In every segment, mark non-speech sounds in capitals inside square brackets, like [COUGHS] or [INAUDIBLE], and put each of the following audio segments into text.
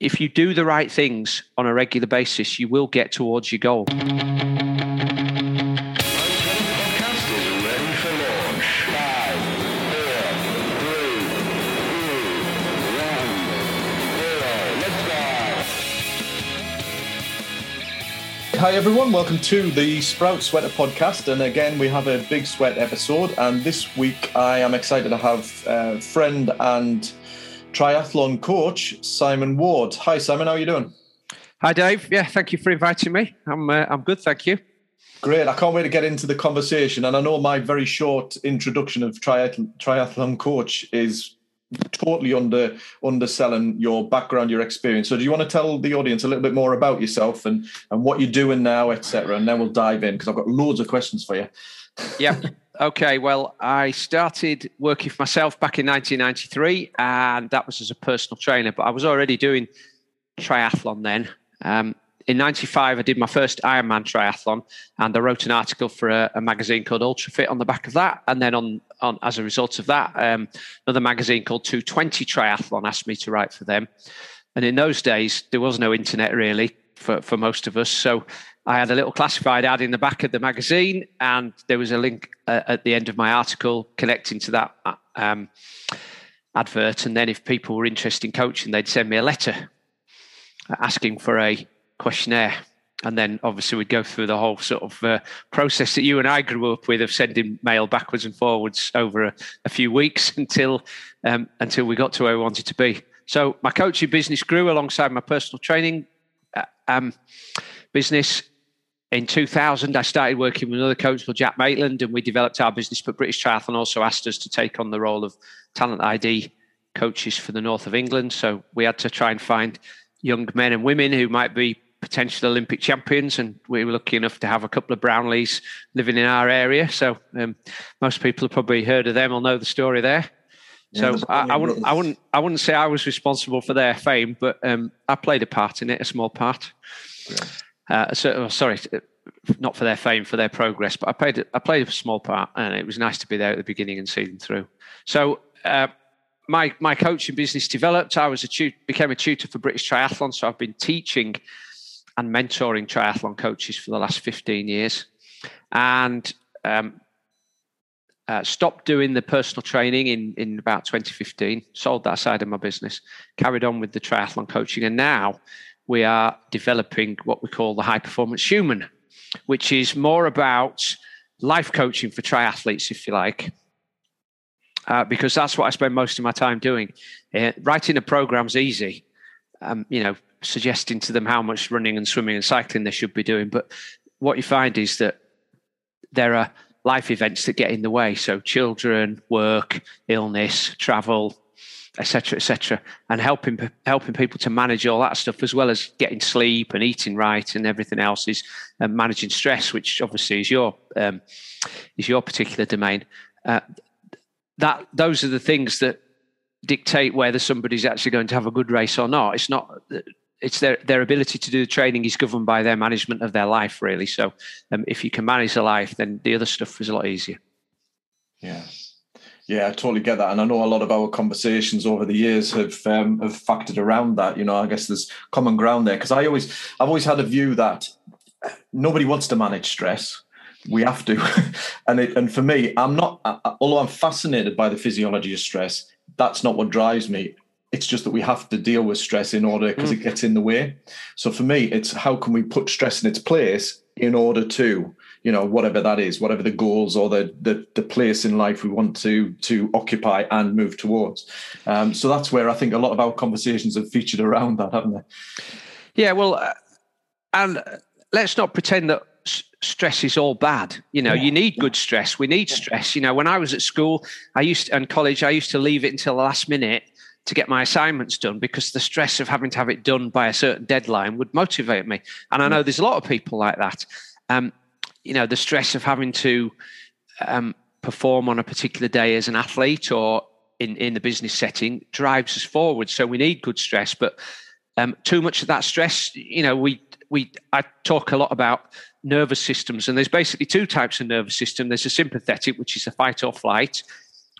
if you do the right things on a regular basis, you will get towards your goal. Hi everyone, welcome to the Sprout Sweater podcast. And again, we have a big sweat episode. And this week, I am excited to have a friend and triathlon coach Simon Ward. Hi, Simon. How are you doing? Hi, Dave. Yeah, thank you for inviting me. I'm uh, I'm good, thank you. Great. I can't wait to get into the conversation. And I know my very short introduction of triathlon, triathlon coach is totally under underselling your background, your experience. So, do you want to tell the audience a little bit more about yourself and and what you're doing now, etc. And then we'll dive in because I've got loads of questions for you. Yeah. [LAUGHS] Okay. Well, I started working for myself back in 1993, and that was as a personal trainer. But I was already doing triathlon then. Um, in 95 i did my first ironman triathlon and i wrote an article for a, a, magazine called ultra fit on the back of that and then on, on as a result of that um, another magazine called 220 triathlon asked me to write for them and in those days there was no internet really for, for most of us so i had a little classified ad in the back of the magazine and there was a link uh, at the end of my article connecting to that uh, um, advert and then if people were interested in coaching they'd send me a letter asking for a questionnaire. And then obviously we'd go through the whole sort of uh, process that you and I grew up with of sending mail backwards and forwards over a, a few weeks [LAUGHS] until um, until we got to where we wanted to be. So my coaching business grew alongside my personal training uh, um, business. In 2000, I started working with another coach called Jack Maitland, and we developed our business. But British Triathlon also asked us to take on the role of talent ID coaches for the north of England. So we had to try and find young men and women who might be potential Olympic champions, and we were lucky enough to have a couple of Brownlees living in our area. So um, most people have probably heard of them or know the story there. Yeah, so I, I, wouldn't, I wouldn't, I wouldn't say I was responsible for their fame, but um, I played a part in it, a small part. Yeah. Uh, so, oh, sorry, not for their fame, for their progress, but I played, I played a small part, and it was nice to be there at the beginning and see them through. So. Uh, my my coaching business developed. I was a tut- became a tutor for British Triathlon, so I've been teaching and mentoring triathlon coaches for the last 15 years and um, uh, stopped doing the personal training in, in about 2015 sold that side of my business carried on with the triathlon coaching and now we are developing what we call the high performance human which is more about life coaching for triathletes if you like uh, because that's what i spend most of my time doing uh, writing a program's easy um, you know suggesting to them how much running and swimming and cycling they should be doing. But what you find is that there are life events that get in the way. So children, work, illness, travel, etc., etc., and helping helping people to manage all that stuff as well as getting sleep and eating right and everything else is uh, managing stress, which obviously is your um, is your particular domain. Uh, that those are the things that dictate whether somebody's actually going to have a good race or not. It's not it's their their ability to do the training is governed by their management of their life really so um, if you can manage the life then the other stuff is a lot easier yeah yeah i totally get that. And i know a lot of our conversations over the years have um, have factored around that you know i guess there's common ground there. Because i always i've always had a view that nobody wants to manage stress. We have to. [LAUGHS] And it, and for me i'm not although i'm fascinated by the physiology of stress that's not what drives me. It's just that we have to deal with stress in order because mm. it gets in the way. So for me, it's how can we put stress in its place in order to, you know, whatever that is, whatever the goals or the the, the place in life we want to to occupy and move towards. Um, so that's where I think a lot of our conversations have featured around that, haven't they? Yeah, well, uh, and let's not pretend that stress is all bad. You know, yeah. you need good stress. We need stress. You know, when I was at school, I used to, and college, I used to leave it until the last minute to get my assignments done because the stress of having to have it done by a certain deadline would motivate me. And I know there's a lot of people like that. Um, you know, the stress of having to um, perform on a particular day as an athlete or in, in the business setting drives us forward. So we need good stress, but um, too much of that stress, you know, we we I talk a lot about nervous systems, and there's basically two types of nervous system. There's a sympathetic, which is a fight or flight,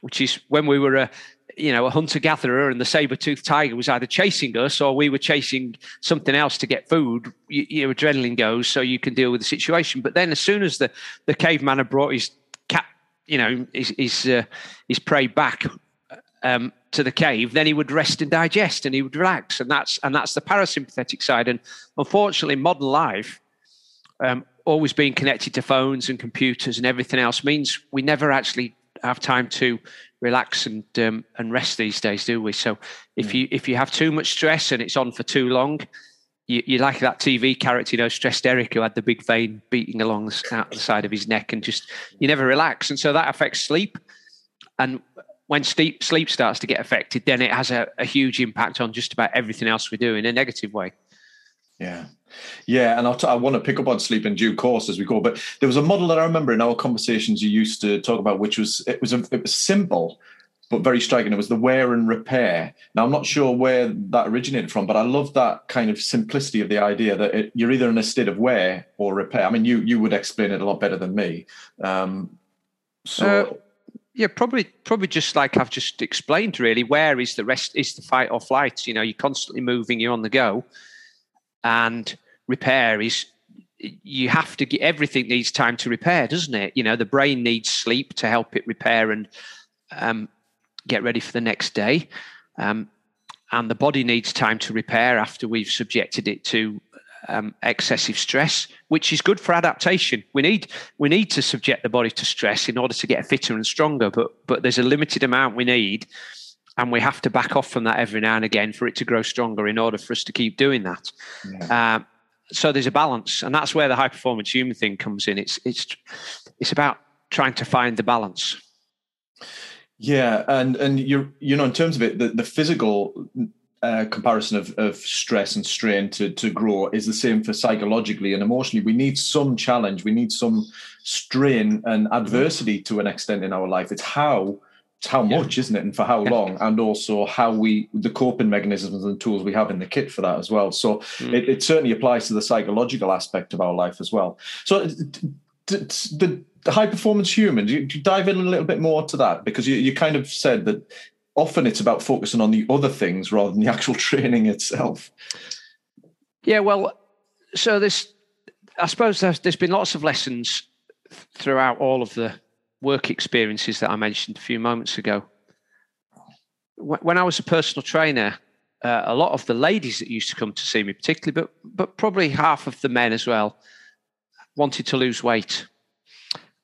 which is when we were a you know, a hunter gatherer and the saber toothed tiger was either chasing us or we were chasing something else to get food, you, your adrenaline goes so you can deal with the situation. But then as soon as the, the caveman had brought his cat, you know, his, his, uh, his prey back um, to the cave, then he would rest and digest and he would relax. And that's, and that's the parasympathetic side. And unfortunately, modern life, um, always being connected to phones and computers and everything else means we never actually have time to relax and um, and rest these days, do we? So if you if you have too much stress and it's on for too long, you, you like that TV character, you know, stressed Eric who had the big vein beating along the, out the side of his neck, and just you never relax, and so that affects sleep. And when sleep sleep starts to get affected, then it has a, a huge impact on just about everything else we do in a negative way. Yeah. Yeah, and I'll t- i want to pick up on sleep in due course as we go. But there was a model that I remember in our conversations you used to talk about, which was it was a, it was simple but very striking. It was the wear and repair. Now I'm not sure wear that originated from, but I love that kind of simplicity of the idea that it, you're either in a state of wear or repair. I mean, you you would explain it a lot better than me. Um, so. Uh, yeah, probably, probably just like I've just explained. Really, where is the rest? Is the fight or flight? You know, you're constantly moving. You're on the go and repair is you have to get everything needs time to repair, doesn't it? You know, the brain needs sleep to help it repair and um, get ready for the next day. Um, and the body needs time to repair after we've subjected it to um, excessive stress, which is good for adaptation. We need we need to subject the body to stress in order to get fitter and stronger, but but there's a limited amount we need and we have to back off from that every now and again for it to grow stronger in order for us to keep doing that. Yeah. Uh, so there's a balance, and that's where the high performance human thing comes in. It's it's it's about trying to find the balance. Yeah, and and you you know in terms of it, the, the physical uh, comparison of, of stress and strain to to grow is the same for psychologically and emotionally. We need some challenge, we need some strain and adversity to an extent in our life. It's how it's how much, yeah. isn't it, and for how long, and also how we the coping mechanisms and tools we have in the kit for that as well. So mm. it, it, certainly applies to the psychological aspect of our life as well. So the, the high performance human, you, do you, dive in a little bit more to that because you, you kind of said that often it's about focusing on the other things rather than the actual [LAUGHS] training itself. Yeah, well, so this, I suppose there's, there's been lots of lessons throughout all of the work experiences that I mentioned a few moments ago. When I was a personal trainer, uh, a lot of the ladies that used to come to see me, particularly, but but probably half of the men as well, wanted to lose weight.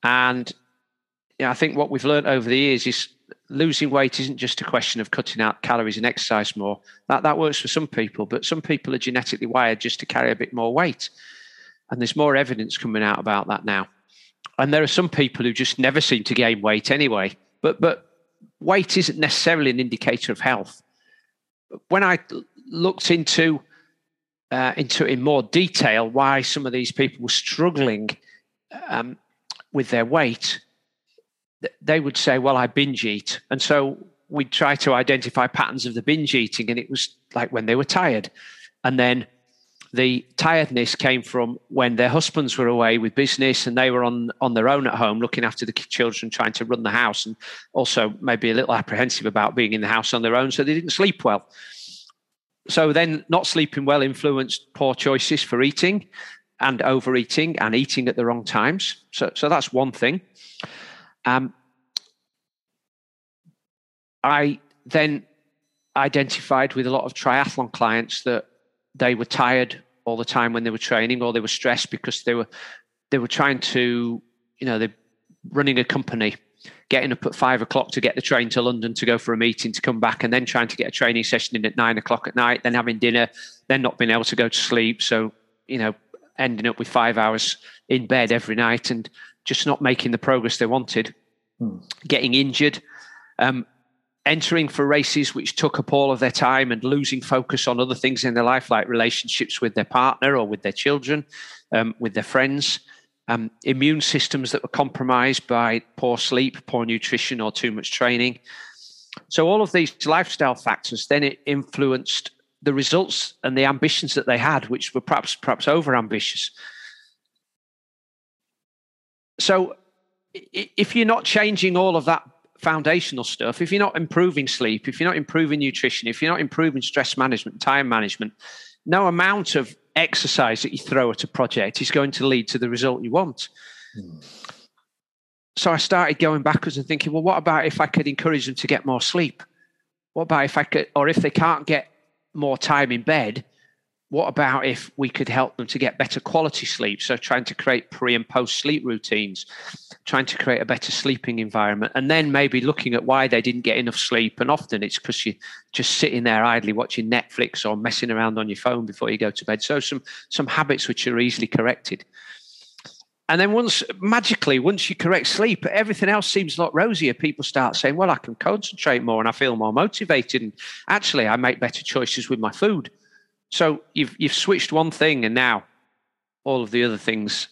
And you know, I think what we've learned over the years is losing weight isn't just a question of cutting out calories and exercise more. That that works for some people, but some people are genetically wired just to carry a bit more weight. And there's more evidence coming out about that now and there are some people who just never seem to gain weight anyway. But but weight isn't necessarily an indicator of health. When I looked into uh, into in more detail why some of these people were struggling um, with their weight, they would say, "Well, I binge eat," and so we'd try to identify patterns of the binge eating, and it was like when they were tired, and then the tiredness came from when their husbands were away with business and they were on on their own at home looking after the children trying to run the house and also maybe a little apprehensive about being in the house on their own so they didn't sleep well. So then not sleeping well influenced poor choices for eating and overeating and eating at the wrong times. So so that's one thing. Um, i then identified with a lot of triathlon clients that they were tired all the time when they were training or they were stressed because they were they were trying to you know they're running a company getting up at five o'clock to get the train to london to go for a meeting to come back and then trying to get a training session in at nine o'clock at night then having dinner then not being able to go to sleep. So you know ending up with five hours in bed every night and just not making the progress they wanted. Hmm. getting injured. Um, entering for races which took up all of their time and losing focus on other things in their life, like relationships with their partner or with their children, um, with their friends, um, immune systems that were compromised by poor sleep, poor nutrition, or too much training. So, all of these lifestyle factors then it influenced the results and the ambitions that they had, which were perhaps perhaps over ambitious. So, if you're not changing all of that foundational stuff, if you're not improving sleep, if you're not improving nutrition, if you're not improving stress management, time management, no amount of exercise that you throw at a project is going to lead to the result you want. Hmm. So I started going backwards and thinking, well, what about if I could encourage them to get more sleep? What about if I could, or if they can't get more time in bed, what about if we could help them to get better quality sleep? So, trying to create pre and post sleep routines, trying to create a better sleeping environment, and then maybe looking at why they didn't get enough sleep. And often it's because you're just sitting there idly watching Netflix or messing around on your phone before you go to bed. So, some, some habits which are easily corrected. And then once magically, once you correct sleep, everything else seems a lot rosier. People start saying, Well, I can concentrate more and I feel more motivated. And actually, I make better choices with my food. So you've you've switched one thing, and now all of the other things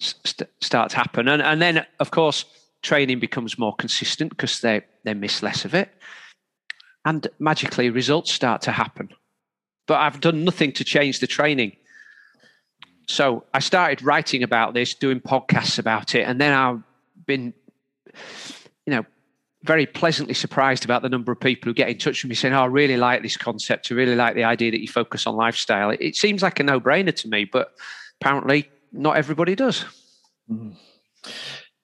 st- start to happen. And and then of course training becomes more consistent because they they miss less of it, and magically results start to happen. But I've done nothing to change the training. So I started writing about this, doing podcasts about it, and then I've been, you know, very pleasantly surprised about the number of people who get in touch with me saying, oh, I really like this concept. I really like the idea that you focus on lifestyle. It, it seems like a no brainer to me, but apparently not everybody does. Mm.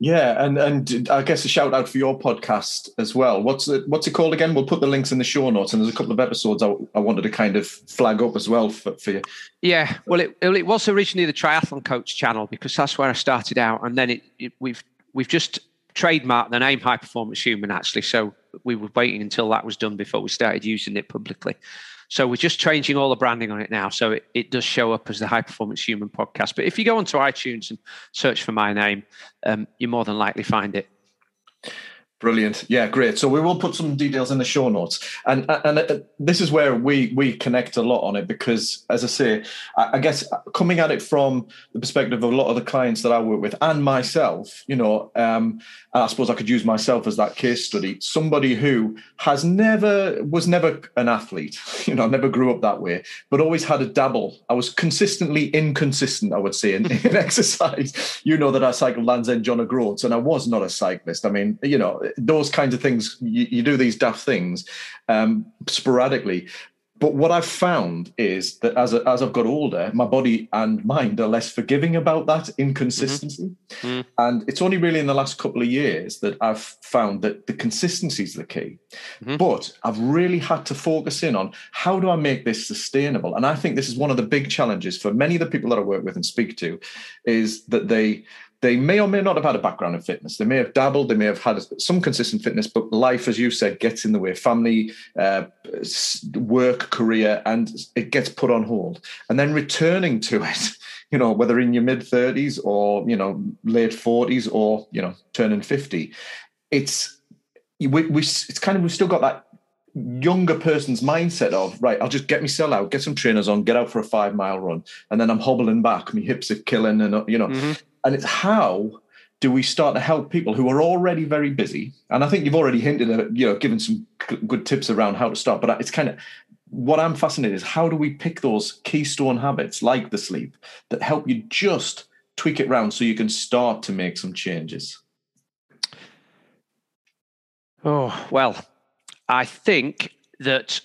Yeah, and and I guess a shout out for your podcast as well. What's it What's it called again? We'll put the links in the show notes, and there's a couple of episodes I, I wanted to kind of flag up as well for, for you. Yeah, well, it it was originally the Triathlon Coach channel because that's where I started out, and then it, it we've we've just trademarked the name High Performance Human actually. So we were waiting until that was done before we started using it publicly. So we're just changing all the branding on it now. So it, it does show up as the High Performance Human podcast. But if you go onto iTunes and search for my name, um, you more than likely find it. Brilliant. Yeah, great. So we will put some details in the show notes, and and uh, this is where we we connect a lot on it because, as I say, I, guess coming at it from the perspective of a lot of the clients that I work with and myself, you know, um, I suppose I could use myself as that case study. Somebody who has never was never an athlete, [LAUGHS] you know, never grew up that way, but always had a dabble. I was consistently inconsistent, I would say, in, [LAUGHS] in exercise. You know that I cycled Land's End John O'Groats, and I was not a cyclist. I mean, you know those kinds of things, you, you do these daft things um, sporadically. But what I've found is that as, a, as I've got older, my body and mind are less forgiving about that inconsistency. Mm-hmm. Mm. And it's only really in the last couple of years that I've found that the consistency is the key. Mm-hmm. But I've really had to focus in on how do I make this sustainable? And I think this is one of the big challenges for many of the people that I work with and speak to is that they they may or may not have had a background in fitness. They may have dabbled, they may have had some consistent fitness, but life, as you said, gets in the way family, uh, work, career, and it gets put on hold. And then returning to [LAUGHS] it, you know, whether in your mid 30s or, you know, late 40s or, you know, turning 50, it's, we, we, it's kind of, we've still got that younger person's mindset of right i'll just get myself out get some trainers on get out for a five mile run and then i'm hobbling back my hips are killing and you know mm-hmm and it's how do we start to help people who are already very busy? And I think you've already hinted at, you know, given some good tips around how to start. But it's kind of what I'm fascinated is how do we pick those keystone habits like the sleep that help you just tweak it around so you can start to make some changes? Oh, well, I think that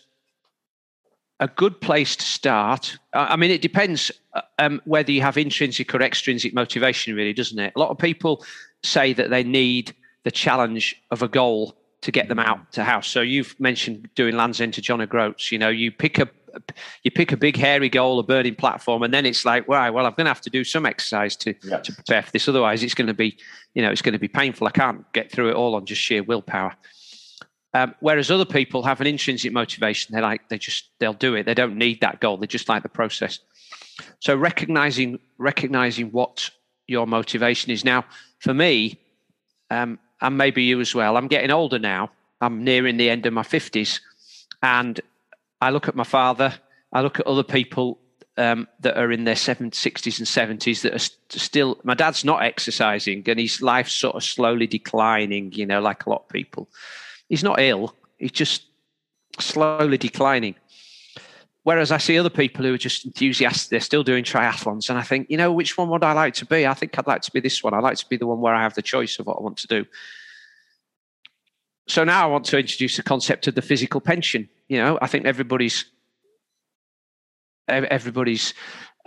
a good place to start. I mean, it depends uh, um, whether you have intrinsic or extrinsic motivation, really, doesn't it? A lot of people say that they need the challenge of a goal to get them out to house. So you've mentioned doing Land's End to John O'Groats. You know, you pick a you pick a big hairy goal, a burning platform, and then it's like, wow, well, I'm going to have to do some exercise to yeah. to prepare for this. Otherwise, it's going to be, you know, it's going to be painful. I can't get through it all on just sheer willpower. Um, whereas other people have an intrinsic motivation. They like they just they'll do it. They don't need that goal. They just like the process. So recognizing recognizing what your motivation is now. For me, um, and maybe you as well. I'm getting older now. I'm nearing the end of my fifties, and I look at my father. I look at other people um, that are in their 70s, 60s, and 70s that are st- still. My dad's not exercising, and his life's sort of slowly declining. You know, like a lot of people he's not ill. He's just slowly declining. Whereas I see other people who are just enthusiastic, they're still doing triathlons. And I think, you know, which one would I like to be? I think I'd like to be this one. I'd like to be the one where I have the choice of what I want to do. so now I want to introduce the concept of the physical pension. You know, I think everybody's everybody's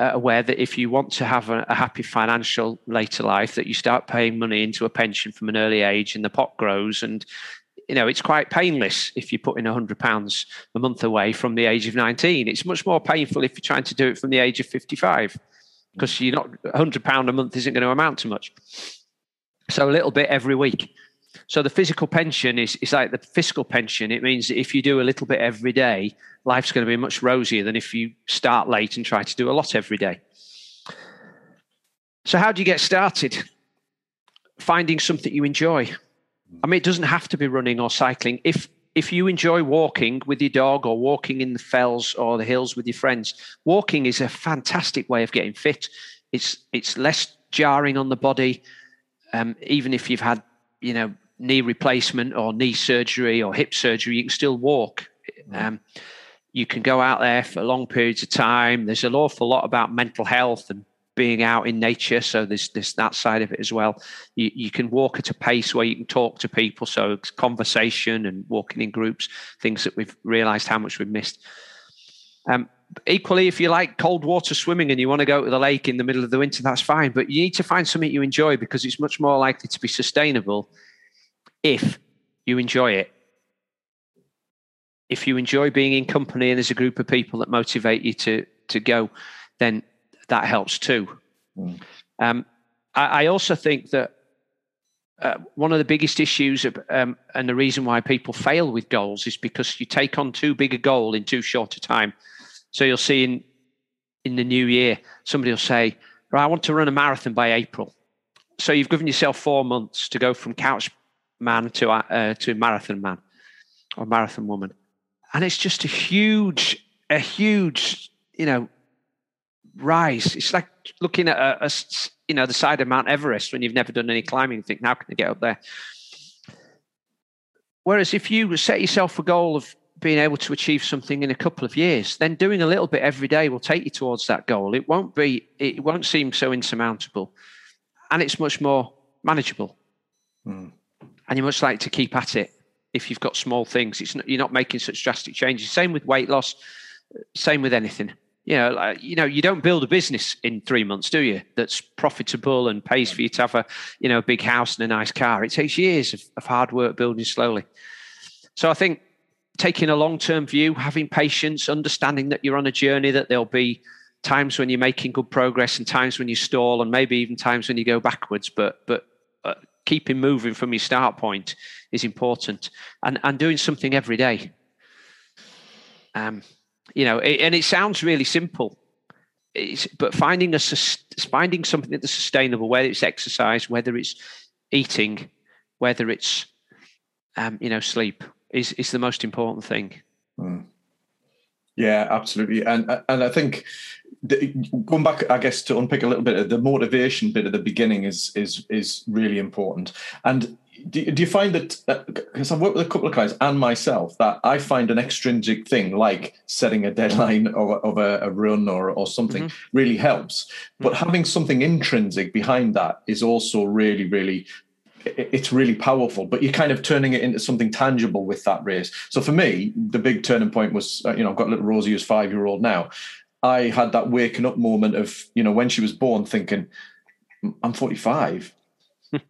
uh, aware that if you want to have a, a, happy financial later life, that you start paying money into a pension from an early age, and the pot grows. And you know, it's quite painless if you put in a hundred pounds a month away from the age of nineteen. It's much more painful if you're trying to do it from the age of fifty-five, because you're not a hundred pound a month isn't going to amount to much. So a little bit every week. So the physical pension is, is like the fiscal pension. It means that if you do a little bit every day, life's going to be much rosier than if you start late and try to do a lot every day. So how do you get started? Finding something you enjoy. I mean, it doesn't have to be running or cycling. If if you enjoy walking with your dog or walking in the fells or the hills with your friends, walking is a fantastic way of getting fit. It's it's less jarring on the body. Um, even if you've had, you know, knee replacement or knee surgery or hip surgery, you can still walk. Um, you can go out there for long periods of time. There's an awful lot about mental health and being out in nature. So there's, there's that side of it as well. You, you can walk at a pace where you can talk to people. So conversation and walking in groups, things that we've realized how much we've missed. Um, equally, if you like cold water swimming and you want to go to the lake in the middle of the winter, that's fine. But you need to find something you enjoy because it's much more likely to be sustainable if you enjoy it. If you enjoy being in company and there's a group of people that motivate you to to go, then that helps too. Mm. Um, I, I, also think that uh, one of the biggest issues of, um, and the reason why people fail with goals is because you take on too big a goal in too short a time. So you'll see in in the new year, somebody will say, "Right, I want to run a marathon by April." So you've given yourself four months to go from couch man to uh, to marathon man or marathon woman, and it's just a huge, a huge, you know, rise. It's like looking at a, a you know the side of Mount Everest when you've never done any climbing. You think, how can I get up there? Whereas if you set yourself a goal of being able to achieve something in a couple of years, then doing a little bit every day will take you towards that goal. It won't be, it won't seem so insurmountable, and it's much more manageable. Mm and you're much like to keep at it if you've got small things. It's not, you're not making such drastic changes. Same with weight loss. Same with anything. You know, like, you know, you don't build a business in three months, do you? That's profitable and pays for you to have a, you know, a big house and a nice car. It takes years of, of hard work building slowly. So I think taking a long-term view, having patience, understanding that you're on a journey, that there'll be times when you're making good progress and times when you stall, and maybe even times when you go backwards. But but uh, keeping moving from your start point is important and, and doing something every day. Um, you know, it, and it sounds really simple, it's, but finding a finding something that's sustainable, whether it's exercise, whether it's eating, whether it's um, you know sleep, is is the most important thing. Mm. Yeah, absolutely, and and I think the, going back, I guess, to unpick a little bit of the motivation bit at the beginning is is is really important. And do, do you find that because I've worked with a couple of guys and myself that I find an extrinsic thing like setting a deadline [LAUGHS] of, of a, a run or or something mm-hmm. really helps, but mm-hmm. having something intrinsic behind that is also really really it's really powerful but you're kind of turning it into something tangible with that race so for me the big turning point was uh, you know i've got little rosie who's five year old now I had that waking up moment of, you know, when she was born thinking, I'm 45. [LAUGHS]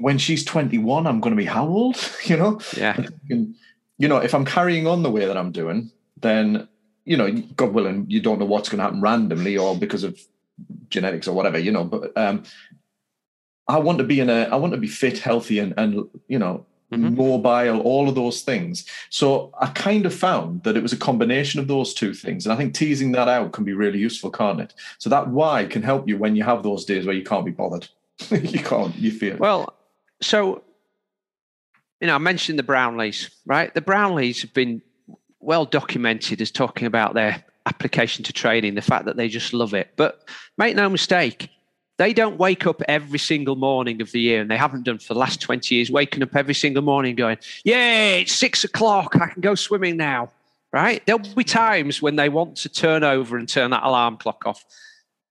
when she's 21, I'm going to be how old? [LAUGHS] you know? Yeah. And, you know, if I'm carrying on the way that I'm doing, then, you know, God willing, you don't know what's going to happen randomly or because of genetics or whatever, you know, but um, I want to be in a, I want to be fit, healthy and, and, you know, mm-hmm. mobile, all of those things. So I kind of found that it was a combination of those two things. And I think teasing that out can be really useful, can't it? So that why can help you when you have those days where you can't be bothered. [LAUGHS] you can't, you feel. Well, so, you know, I mentioned the Brownlees, right? The Brownlees have been well documented as talking about their application to training, the fact that they just love it. But make no mistake, they don't wake up every single morning of the year, and they haven't done for the last 20 years, waking up every single morning going, Yeah, it's six o'clock, I can go swimming now. Right? There'll be times when they want to turn over and turn that alarm clock off.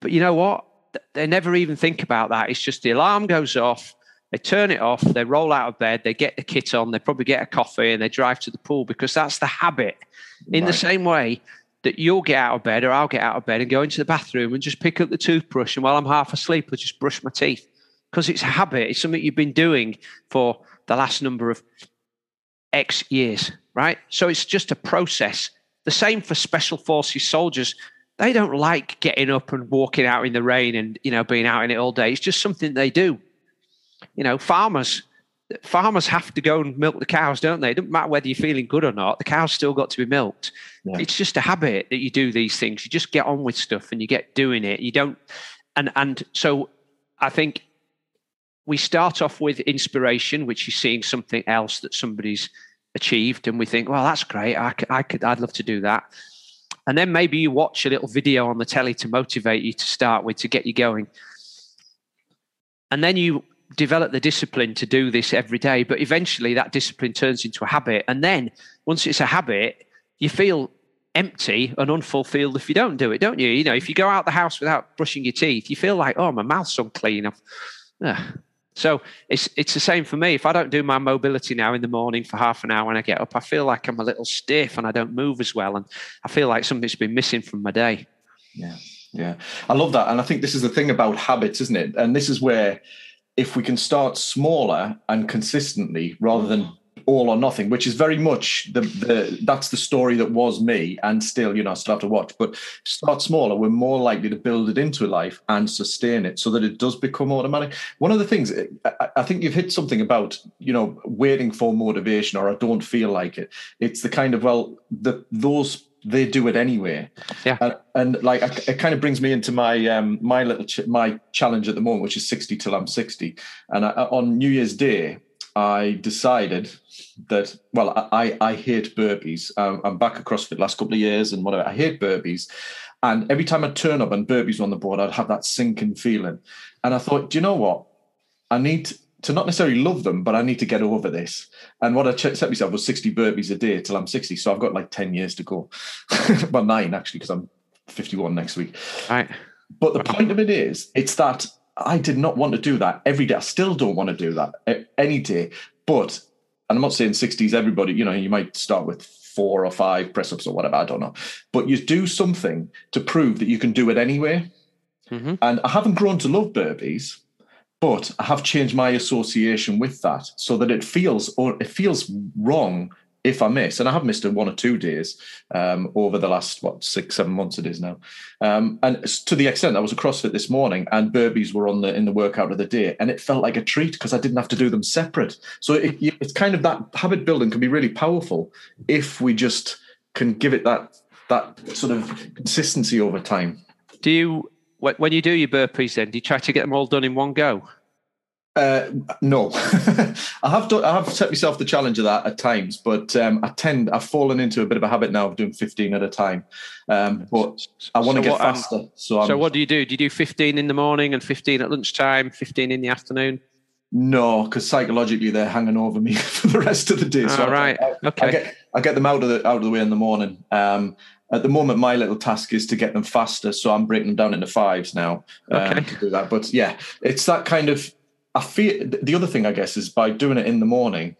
But you know what? They never even think about that. It's just the alarm goes off, They turn it off, they roll out of bed, they get the kit on, they probably get a coffee and they drive to the pool because that's the habit. In right. the same way that you'll get out of bed or I'll get out of bed and go into the bathroom and just pick up the toothbrush and while I'm half asleep, I'll just brush my teeth because it's a habit. It's something you've been doing for the last number of X years, right? So it's just a process. The same for special forces soldiers. They don't like getting up and walking out in the rain and you know being out in it all day. It's just something they do. You know, farmers farmers have to go and milk the cows, don't they? It doesn't matter whether you're feeling good or not. The cow's still got to be milked. Yeah. It's just a habit that you do these things. You just get on with stuff and you get doing it. You don't, and and so I think we start off with inspiration, which is seeing something else that somebody's achieved, and we think, well, that's great. I could, I could, I'd love to do that. And then maybe you watch a little video on the telly to motivate you to start with to get you going. And then you develop the discipline to do this every day. But eventually that discipline turns into a habit. And then once it's a habit, you feel empty and unfulfilled if you don't do it, don't you? You know, if you go out the house without brushing your teeth, you feel like, oh, my mouth's unclean. So it's it's the same for me. If I don't do my mobility now in the morning for half an hour when I get up, I feel like I'm a little stiff and I don't move as well, and I feel like something's been missing from my day. Yeah, yeah, I love that, and I think this is the thing about habits, isn't it? And this is where if we can start smaller and consistently rather than all or nothing, which is very much the, the that's the story that was me, and still, you know, I still have to watch. But start smaller, we're more likely to build it into life and sustain it so that it does become automatic. One of the things eh, I, I think you've hit something about, you know, waiting for motivation or I don't feel like it. It's the kind of well, the those they do it anyway. Yeah. And, and like it kind of brings me into my um my little ch- my challenge at the moment, which is sixty till I'm sixty. And I, on New Year's Day, I decided that well, I I hate burpees. Um, I'm back at CrossFit last couple of years and whatever. I hate burpees, and every time I turn up and burpees on the board, I'd have that sinking feeling. And I thought, do you know what? I need to not necessarily love them, but I need to get over this. And what I set myself was 60 burpees a day till I'm 60. So I've got like 10 years to go. [LAUGHS] well, nine actually, because I'm 51 next week. Right. But the point of it is, it's that I did not want to do that every day. I still don't want to do that any day. But, and I'm not saying 60s, everybody, you know, you might start with four or five press ups or whatever, I don't know. But you do something to prove that you can do it anyway. Mm-hmm. And I haven't grown to love burpees, but I have changed my association with that so that it feels or it feels wrong if I miss, and I have missed one or two days um, over the last what six, seven months it is now, um, and to the extent I was a CrossFit this morning and burpees were on the in the workout of the day, and it felt like a treat because I didn't have to do them separate. So it, it's kind of that habit building can be really powerful if we just can give it that that sort of consistency over time. Do you when you do your burpees, then do you try to get them all done in one go? Uh, no, [LAUGHS] I have done, I have set myself the challenge of that at times, but um, I tend I've fallen into a bit of a habit now of doing fifteen at a time. Um, but I want to so get what, um, faster. Um, so, I'm, so what do you do? Do you do fifteen in the morning and fifteen at lunchtime, fifteen in the afternoon? No, because psychologically they're hanging over me [LAUGHS] for the rest of the day. So All right, I, I, okay. I get I get them out of the out of the way in the morning. Um, at the moment, my little task is to get them faster, so I'm breaking them down into fives now um, okay. to do that. But yeah, it's that kind of I feel the other thing I guess is by doing it in the morning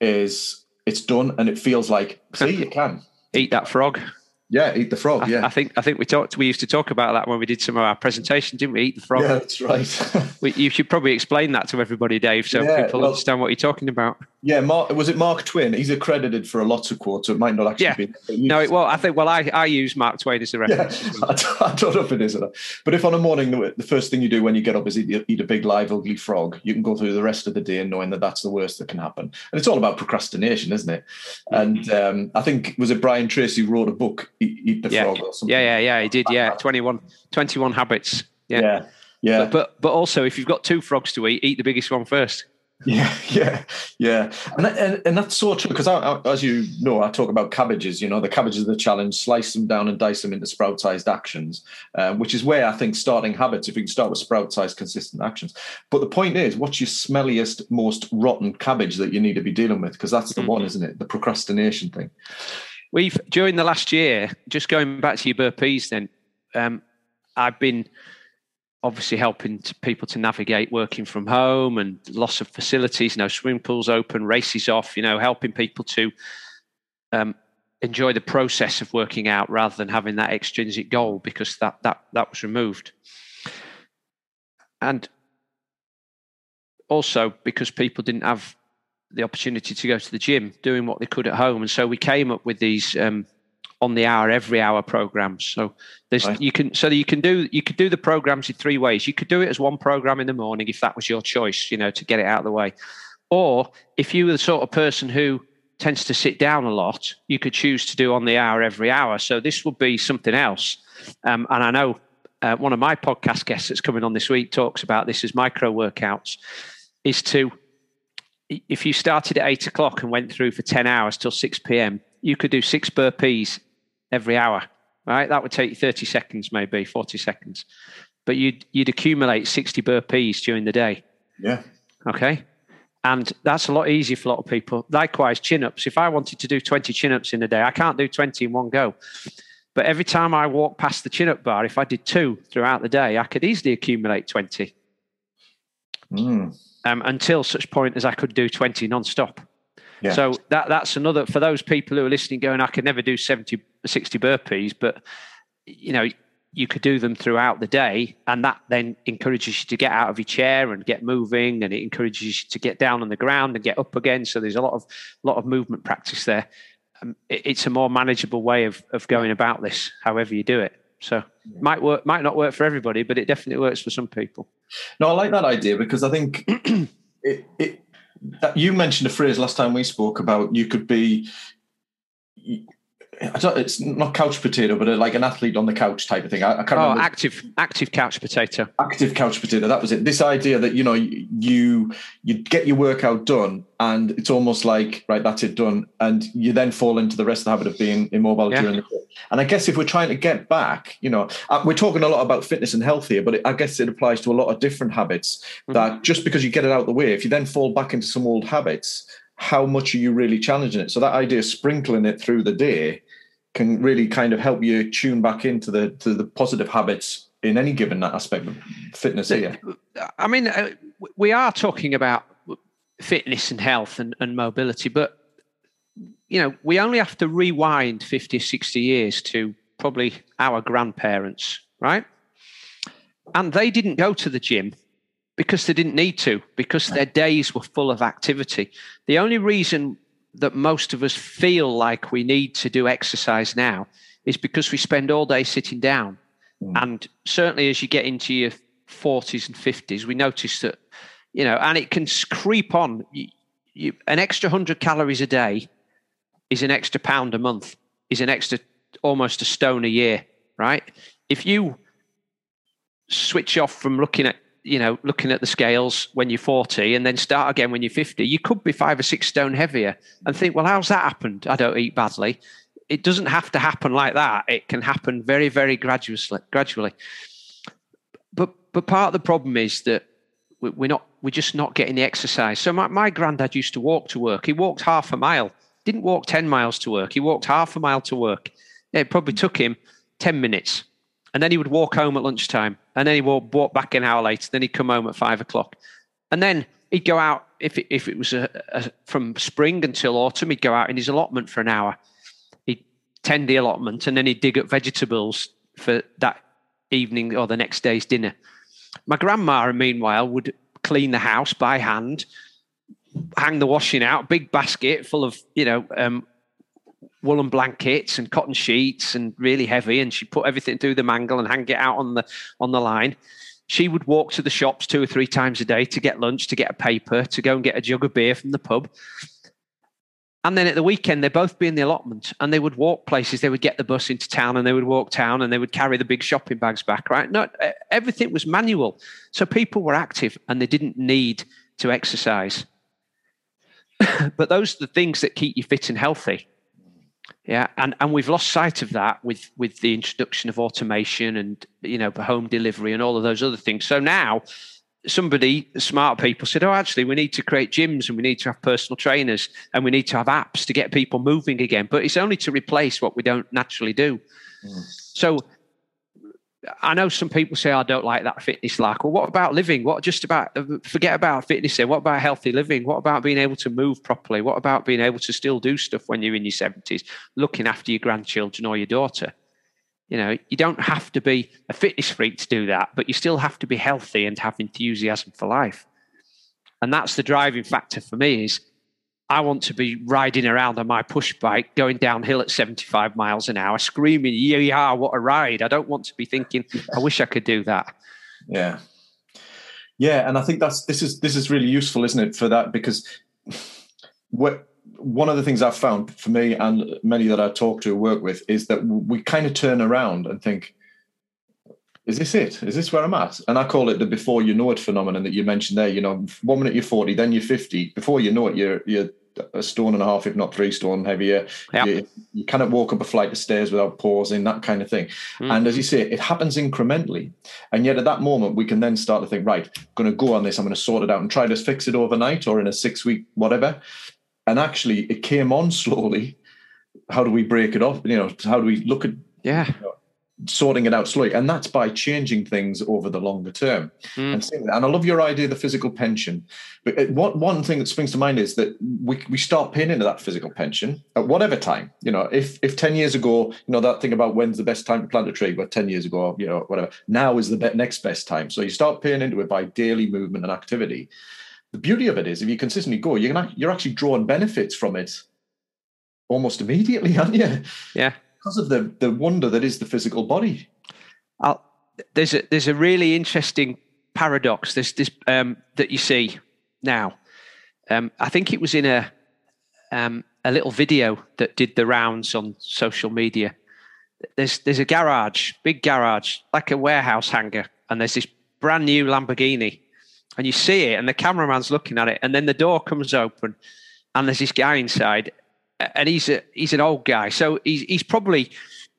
is it's done and it feels like see you can [LAUGHS] eat that frog. Yeah, eat the frog. Yeah, I, I, think I think we talked. We used to talk about that when we did some of our presentation, didn't we? Eat the frog. Yeah, that's right. [LAUGHS] we, you should probably explain that to everybody, Dave, so yeah, people well, understand what you're talking about. Yeah, Mark, was it Mark Twain? He's accredited for a lot of quotes, so it might not actually yeah. be. No, well, I think well, I, I use Mark Twain as a reference. Yeah, [LAUGHS] I, don't know if it is, but if on a morning the first thing you do when you get up is eat, eat a big live ugly frog, you can go through the rest of the day knowing that that's the worst that can happen. And it's all about procrastination, isn't it? And um, I think was it Brian Tracy wrote a book, Eat, eat the yeah. Frog or something. Yeah, yeah, yeah. He did. Yeah, 21, 21 habits. Yeah. yeah. Yeah. But, but, but also, if you've got two frogs to eat, eat the biggest one first. Yeah, [LAUGHS] yeah, yeah, and that, and, and that's so true because I, I, as you know, I talk about cabbages. You know, the cabbages of the challenge, slice them down and dice them into sprout-sized actions, um, which is where I think starting habits. If you can start with sprout-sized, consistent actions, but the point is, what's your smelliest, most rotten cabbage that you need to be dealing with? Because that's the mm-hmm. one, isn't it? The procrastination thing. We've during the last year, just going back to your burpees, then um, I've been obviously helping to people to navigate working from home and loss of facilities, you no swimming pools open, races off, you know, helping people to um, enjoy the process of working out rather than having that extrinsic goal because that that that was removed. And also because people didn't have the opportunity to go to the gym, doing what they could at home, and so we came up with these um, on the hour, every hour programs. So there's right. you can so you can do you could do the programs in three ways. You could do it as one program in the morning if that was your choice, you know, to get it out of the way. Or if you were the sort of person who tends to sit down a lot, you could choose to do on the hour every hour. So this would be something else. Um, and I know uh, one of my podcast guests that's coming on this week talks about this as micro workouts. Is to if you started at eight o'clock and went through for 10 hours till 6 p.m., you could do six burpees every hour, right? That would take you 30 seconds, maybe 40 seconds. But you'd, you'd accumulate 60 burpees during the day. Yeah. Okay. And that's a lot easier for a lot of people. Likewise, chin ups. If I wanted to do 20 chin ups in a day, I can't do 20 in one go. But every time I walk past the chin up bar, if I did two throughout the day, I could easily accumulate 20. Mm. Um, until such point as I could do 20 non-stop. Yeah. So that that's another for those people who are listening, going, I could never do 70, 60 burpees, but you know, you could do them throughout the day, and that then encourages you to get out of your chair and get moving, and it encourages you to get down on the ground and get up again. So there's a lot of lot of movement practice there. Um, it, it's a more manageable way of of going about this, however you do it. So yeah. might work, might not work for everybody, but it definitely works for some people. No, I like that idea because I think [CLEARS THROAT] it, it you mentioned a phrase last time we spoke about you could be it's not couch potato, but like an athlete on the couch type of thing. I, I can't oh, remember. active, active couch potato. Active couch potato. That was it. This idea that you know you you get your workout done, and it's almost like right, that's it done, and you then fall into the rest of the habit of being immobile yeah. during the day. And I guess if we're trying to get back, you know, uh, we're talking a lot about fitness and health here, but I guess it applies to a lot of different habits. Mm-hmm. That just because you get it out of the way, if you then fall back into some old habits, how much are you really challenging it? So that idea of sprinkling it through the day can really kind of help you tune back into the to the positive habits in any given aspect of fitness here. I mean, uh, we are talking about fitness and health and, and mobility, but you know, we only have to rewind 50, 60 years to probably our grandparents, right? And they didn't go to the gym because they didn't need to, because their days were full of activity. The only reason that most of us feel like we need to do exercise now is because we spend all day sitting down. Mm. And certainly as you get into your 40s and 50s, we notice that, you know, and it can creep on. You, you, an extra 100 calories a day is an extra pound a month, is an extra almost a stone a year, right? If you switch off from looking at you know, looking at the scales when you're 40 and then start again when you're 50, you could be five or six stone heavier and think, well, how's that happened? I don't eat badly. It doesn't have to happen like that. It can happen very, very gradually. Gradually, but but part of the problem is that we're not we're just not getting the exercise. So my, my granddad used to walk to work. He walked half a mile. Didn't walk 10 miles to work. He walked half a mile to work. It probably took him 10 minutes and then he would walk home at lunchtime, and then he would walk back an hour later. Then he'd come home at five o'clock, and then he'd go out if it, if it was a, a, from spring until autumn. He'd go out in his allotment for an hour. He'd tend the allotment, and then he'd dig up vegetables for that evening or the next day's dinner. My grandma, meanwhile, would clean the house by hand, hang the washing out, big basket full of you know um, woolen blankets and cotton sheets and really heavy and she put everything through the mangle and hang it out on the on the line. She would walk to the shops two or three times a day to get lunch to get a paper to go and get a jug of beer from the pub. And then at the weekend they'd both be in the allotment and they would walk places. They would get the bus into town and they would walk town and they would carry the big shopping bags back right? No everything was manual. So people were active and they didn't need to exercise. [COUGHS] But those are the things that keep you fit and healthy yeah, and, and we've lost sight of that with with the introduction of automation and you know home delivery and all of those other things. So now somebody smart people said, "Oh, actually, we need to create gyms and we need to have personal trainers and we need to have apps to get people moving again." But it's only to replace what we don't naturally do. Mm. So I know some people say I don't like that fitness like. Well, what about living? What just about uh, forget about fitness here? What about healthy living? What about being able to move properly? What about being able to still do stuff when you're in your seventies, looking after your grandchildren or your daughter? You know, you don't have to be a fitness freak to do that, but you still have to be healthy and have enthusiasm for life. And that's the driving factor for me is I want to be riding around on my push bike, going downhill at 75 miles an hour, screaming, yeah, yeah, what a ride. I don't want to be thinking, I wish I could do that. Yeah. Yeah. And I think that's, this is, this is really useful, isn't it, for that? Because what, one of the things I've found for me and many that I talk to work with is that we kind of turn around and think, is this it? Is this where I'm at? And I call it the before you know it phenomenon that you mentioned there. You know, one minute you're 40, then you're 50. Before you know it, you're you're a stone and a half, if not three stone heavier. Yep. You, you cannot walk up a flight of stairs without pausing, that kind of thing. Mm. And as you say, it happens incrementally. And yet at that moment, we can then start to think, right, I'm going to go on this, I'm going to sort it out and try to fix it overnight or in a six week whatever. And actually, it came on [LAUGHS] slowly. How do we break it off? You know, how do we look at yeah. You know, sorting it out slowly, and that's by changing things over the longer term. Mm. And, and I love your idea of the physical pension. But what one thing that springs to mind is that we we start paying into that physical pension at whatever time. You know, if if ten years ago, you know that thing about when's the best time to plant a tree, but ten years ago, you know, whatever. Now is the be- next best time. So you start paying into it by daily movement and activity. The beauty of it is, if you consistently go, you're gonna, you're actually drawing benefits from it almost immediately, [LAUGHS] aren't you? Yeah because of the the wonder that is the physical body. There's a there's a really interesting paradox. This this um, that you see now. Um, I think it was in a um, a little video that did the rounds on social media. There's there's a garage, big garage, like a warehouse hangar, and there's this brand new Lamborghini, and you see it, and the cameraman's looking at it, and then the door comes open, and there's this guy inside, and he's a, he's an old guy, so he's he's probably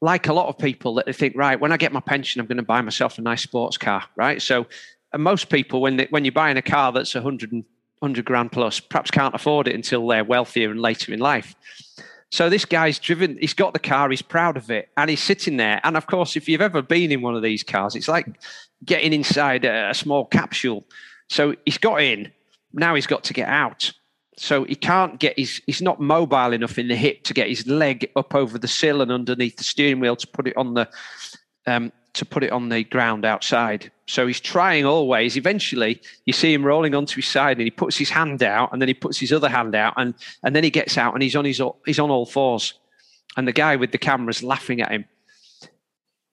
like a lot of people that they think, right, when I get my pension, I'm going to buy myself a nice sports car, right? So, and most people, when they, when you're buying a car that's 100 100 grand plus, perhaps can't afford it until they're wealthier and later in life. So this guy's driven, he's got the car, he's proud of it, and he's sitting there. And of course, if you've ever been in one of these cars, it's like getting inside a, a small capsule. So he's got in, now he's got to get out. So he can't get his, he's not mobile enough in the hip to get his leg up over the sill and underneath the steering wheel to put it on the, um, to put it on the ground outside. So he's trying always. Eventually, you see him rolling onto his side, and he puts his hand out, and then he puts his other hand out, and and then he gets out, and he's on his he's on all fours, and the guy with the camera's laughing at him.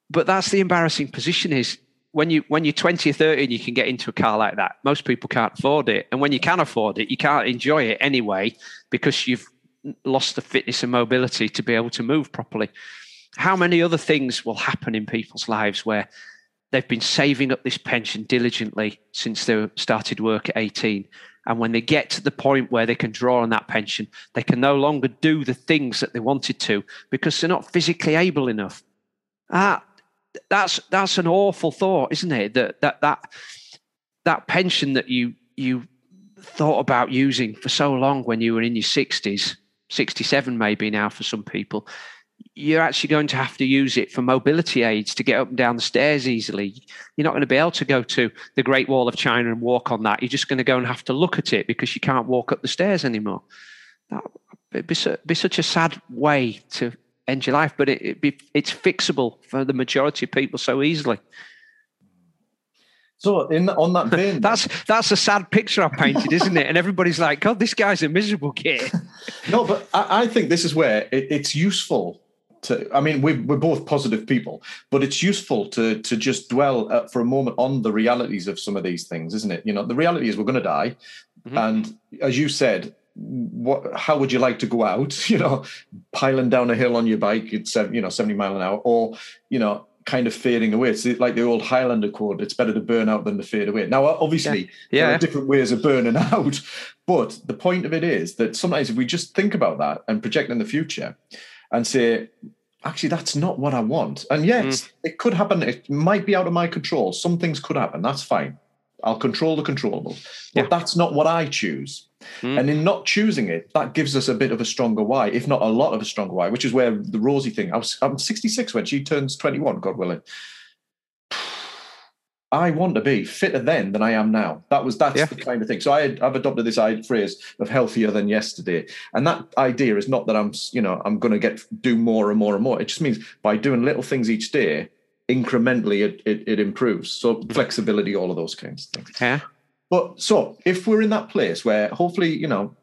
But that's the embarrassing position: is when you when you're 20 or 30 and you can get into a car like that most people can't afford it. And when you can afford it you can't enjoy it anyway because you've lost the fitness and mobility to be able to move properly. How many other things will happen in people's lives where they've been saving up this pension diligently since they started work at 18 and when they get to the point where they can draw on that pension they can no longer do the things that they wanted to because they're not physically able enough. Ah that's that's an awful thought, isn't it? That that that that pension that you you thought about using for so long when you were in your sixties, sixty seven maybe now for some people, you're actually going to have to use it for mobility aids to get up and down the stairs easily. You're not going to be able to go to the Great Wall of China and walk on that. You're just going to go and have to look at it because you can't walk up the stairs anymore. That would be, be such a sad way to end your life, but it, it be, it's fixable for the majority of people so easily. So in on that [LAUGHS] vein, that's that's a sad picture I painted, isn't it? And everybody's like, "God, this guy's a miserable kid." [LAUGHS] [LAUGHS] no, but I, I, think this is where it, it's useful to. I mean, we're we're both positive people, but it's useful to to just dwell uh, for a moment on the realities of some of these things, isn't it? You know, the reality is we're going to die, mm-hmm. and as you said, what how would you like to go out [LAUGHS] you know piling down a hill on your bike at you know 70 mile an hour or you know kind of fading away it's like the old highlander quote it's better to burn out than to fade away now obviously yeah. Yeah. there are different ways of burning [LAUGHS] out but the point of it is that sometimes if we just think about that and project in the future and say actually that's not what i want and yes mm. it could happen it might be out of my control some things could happen that's fine I'll control the controllable. But yeah. that's not what I choose. Mm. And in not choosing it, that gives us a bit of a stronger why, if not a lot of a stronger why, which is where the Rosie thing. I was I'm 66 when she turns 21, God willing. [SIGHS] I want to be fitter then than I am now. That was that's Yeah. the kind of thing. So I had, I've adopted this phrase of healthier than yesterday, and that idea is not that I'm you know I'm going to get do more and more and more. It just means by doing little things each day, incrementally it it, it improves. So flexibility, all of those kinds of things. Yeah. But so if we're in that place where hopefully, you know,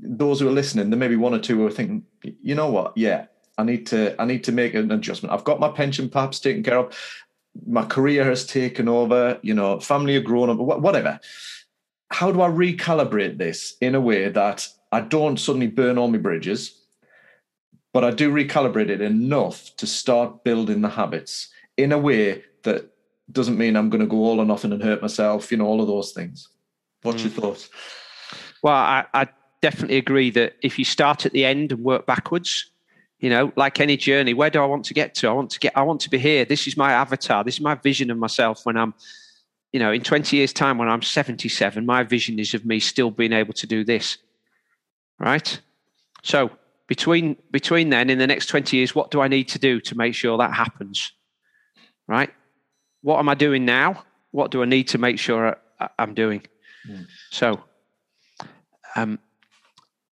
those who are listening, there may be one or two who are thinking, you know what, yeah, I need to I need to make an adjustment. I've got my pension perhaps taken care of. My career has taken over, you know, family are grown up, whatever. How do I recalibrate this in a way that I don't suddenly burn all my bridges, but I do recalibrate it enough to start building the habits in a way that doesn't mean I'm going to go all or nothing and hurt myself, you know, all of those things. What's your mm. thoughts? Well, I, I definitely agree that if you start at the end and work backwards, you know, like any journey, where do I want to get to? I want to get, I want to be here. This is my avatar. This is my vision of myself when I'm, you know, in 20 years' time, when I'm 77, my vision is of me still being able to do this. Right. So between between then in the next 20 years, what do I need to do to make sure that happens? Right. What am I doing now? What do I need to make sure I, I'm doing? So, um,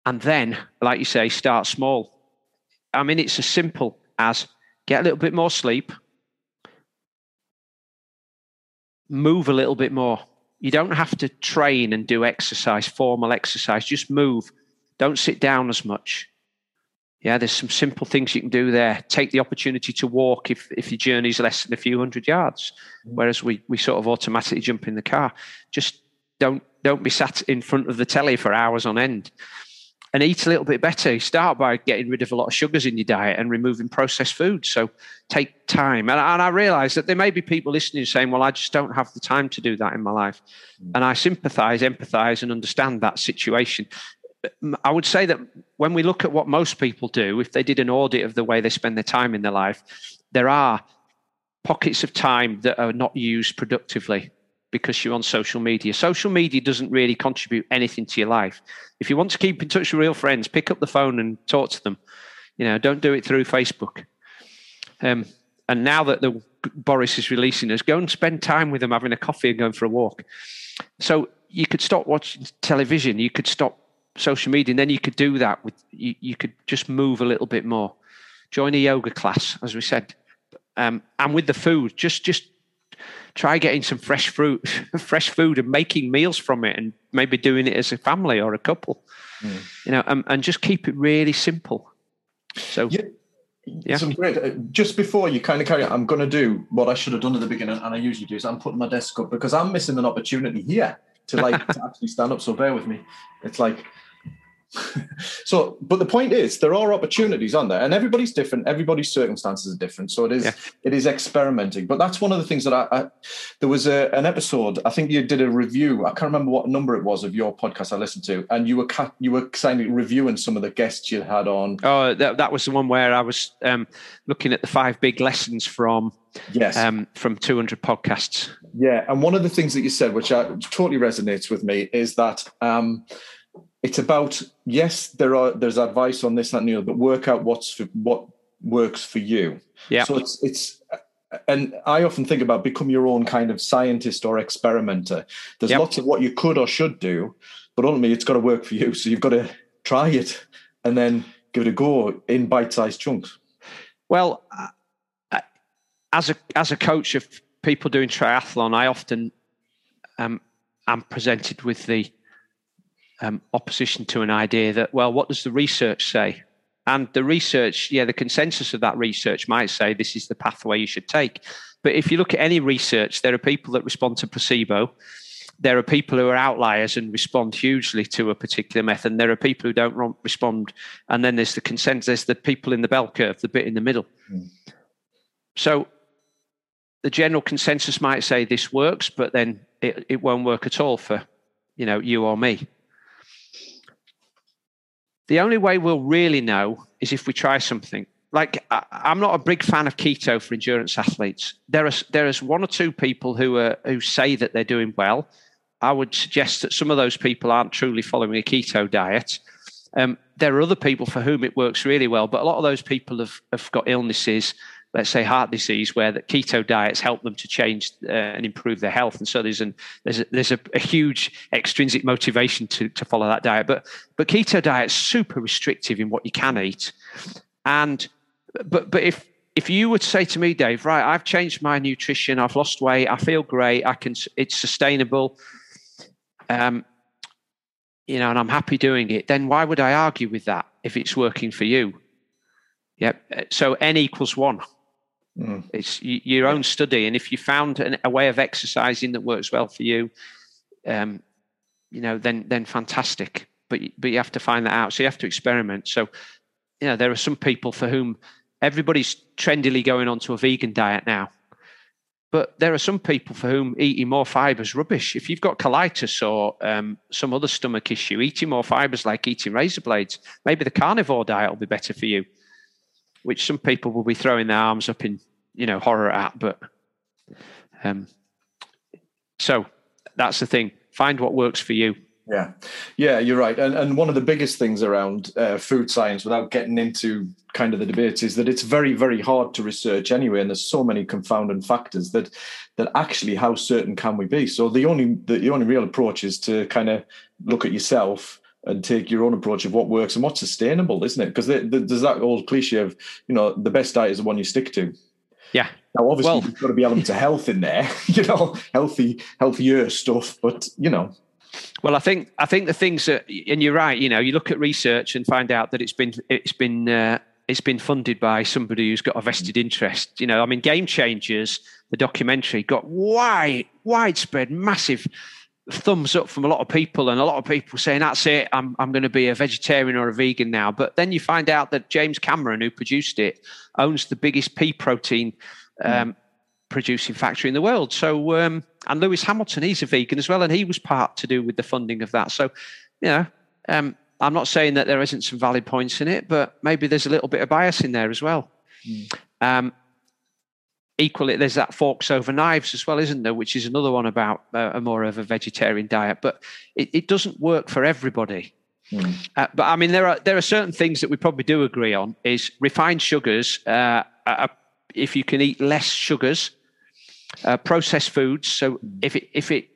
and then, like you say, start small. I mean, it's as simple as get a little bit more sleep, move a little bit more. You don't have to train and do exercise, formal exercise. Just move. Don't sit down as much. Yeah, there's some simple things you can do there. Take the opportunity to walk if, if your journey's less than a few hundred yards, mm. whereas we, we sort of automatically jump in the car. Just don't don't be sat in front of the telly for hours on end. And eat a little bit better. Start by getting rid of a lot of sugars in your diet and removing processed foods. So take time. And, and I realize that there may be people listening saying, well, I just don't have the time to do that in my life. Mm. And I sympathize, empathize, and understand that situation. I would say that when we look at what most people do, if they did an audit of the way they spend their time in their life, there are pockets of time that are not used productively because you're on social media. Social media doesn't really contribute anything to your life. If you want to keep in touch with real friends, pick up the phone and talk to them. You know, don't do it through Facebook. Um, and now that the Boris is releasing us, go and spend time with them, having a coffee and going for a walk. So you could stop watching television. You could stop social media, and then you could do that with you. You could just move a little bit more. Join a yoga class, as we said, um, and with the food, just just try getting some fresh fruit, [LAUGHS] fresh food, and making meals from it, and maybe doing it as a family or a couple. You know, and, and just keep it really simple. So Yeah. Yeah. Some great. uh, Just before you kind of carry on, I'm going to do what I should have done at the beginning, and I usually do. Is I'm putting my desk up because I'm missing an opportunity here to like to actually stand up. So bear with me. It's like. [LAUGHS] so, but the point is, there are opportunities on there, and everybody's different. Everybody's circumstances are different. So it is, Yeah. it is experimenting. But that's one of the things that I, I there was a, an episode. I think you did a review. I can't remember what number it was of your podcast I listened to, and you were ca- you were kind of reviewing some of the guests you had on. Oh, that, that was the one where I was um, looking at the five big lessons from Yes. um, from 200 podcasts. Yeah, and one of the things that you said, which I, totally resonates with me, is that um, it's about yes, there are there's advice on this that, and the other, but work out what's for, what works for you. Yeah. So it's it's, and I often think about become your own kind of scientist or experimenter. There's Yep. lots of what you could or should do, but ultimately it's got to work for you. So you've got to try it and then give it a go in bite-sized chunks. Well, as a as a coach of people doing triathlon, I often um, am presented with the um, opposition to an idea that, well, what does the research say? And the research, yeah, the consensus of that research might say this is the pathway you should take. But if you look at any research, there are people that respond to placebo. There are people who are outliers and respond hugely to a particular method. And there are people who don't respond. And then there's the consensus, there's the people in the bell curve, the bit in the middle. So the general consensus might say this works, but then it, it won't work at all for you know you or me. The only way we'll really know is if we try something. Like I, I'm not a big fan of keto for endurance athletes. There is there is one or two people who are who say that they're doing well. I would suggest that some of those people aren't truly following a keto diet. Um, there are other people for whom it works really well, but a lot of those people have, have got illnesses let's say heart disease where the keto diets help them to change uh, and improve their health and so there's an there's a, there's a, a, huge extrinsic motivation to to follow that diet but but keto diet's super restrictive in what you can eat and but but if if you would say to me dave right i've changed my nutrition i've lost weight i feel great i can it's sustainable um you know and i'm happy doing it then why would i argue with that if it's working for you Yep. So n equals one. Mm. It's your own study, and if you found an, a way of exercising that works well for you, um, you know, then then fantastic. But but you have to find that out. So you have to experiment. So you know, there are some people for whom everybody's trendily going onto a vegan diet now. But there are some people for whom eating more fibre is rubbish. If you've got colitis or um, some other stomach issue, eating more fibres like eating razor blades, maybe the carnivore diet will be better for you which some people will be throwing their arms up in, you know, horror at. But um, so that's the thing. Find what works for you. Yeah, yeah, you're right. And and one of the biggest things around uh, food science, without getting into kind of the debates, is that it's very, very hard to research anyway, and there's so many confounding factors that that actually how certain can we be? So the only the, the only real approach is to kind of look at yourself and take your own approach of what works and what's sustainable, isn't it? Because there's that old cliche of, you know, the best diet is the one you stick to. Yeah. Now, obviously, well, there's got to be elements of health in there, [LAUGHS] you know, healthy, healthier stuff. But you know, well, I think I think the things that, and you're right. You know, you look at research and find out that it's been it's been uh, it's been funded by somebody who's got a vested interest. You know, I mean, Game Changers, the documentary, got wide widespread, massive thumbs up from a lot of people and a lot of people saying that's it i'm, I'm going to be a vegetarian or a vegan now. But then you find out that james cameron who produced it owns the biggest pea protein um, mm. producing factory in the world. So um, and lewis hamilton he's a vegan as well and he was part to do with the funding of that. So you know um, i'm not saying that there isn't some valid points in it but maybe there's a little bit of bias in there as well. Mm equally there's that forks over knives as well isn't there? Which is another one about uh, a more of a vegetarian diet but it, it doesn't work for everybody. Mm. uh, but i mean there are there are certain things that we probably do agree on is refined sugars uh, if you can eat less sugars uh, processed foods. So if it if it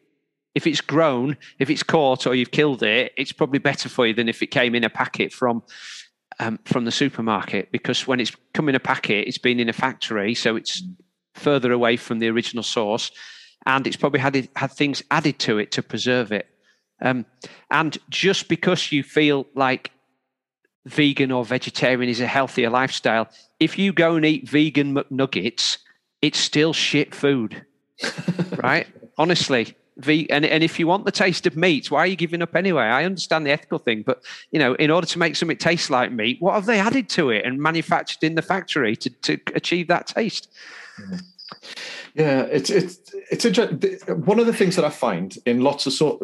if it's grown if it's caught or you've killed it it's probably better for you than if it came in a packet from um, from the supermarket because when it's come in a packet, it's been in a factory, so it's further away from the original source, and it's probably had had things added to it to preserve it. Um, and just because you feel like vegan or vegetarian is a healthier lifestyle, if you go and eat vegan McNuggets, it's still shit food, [LAUGHS] right? Honestly, ve- and, and if you want the taste of meat, why are you giving up anyway? I understand the ethical thing, but you know, in order to make something taste like meat, what have they added to it and manufactured in the factory to, to achieve that taste? Yeah, it's it's it's interesting. One of the things that I find in lots of sort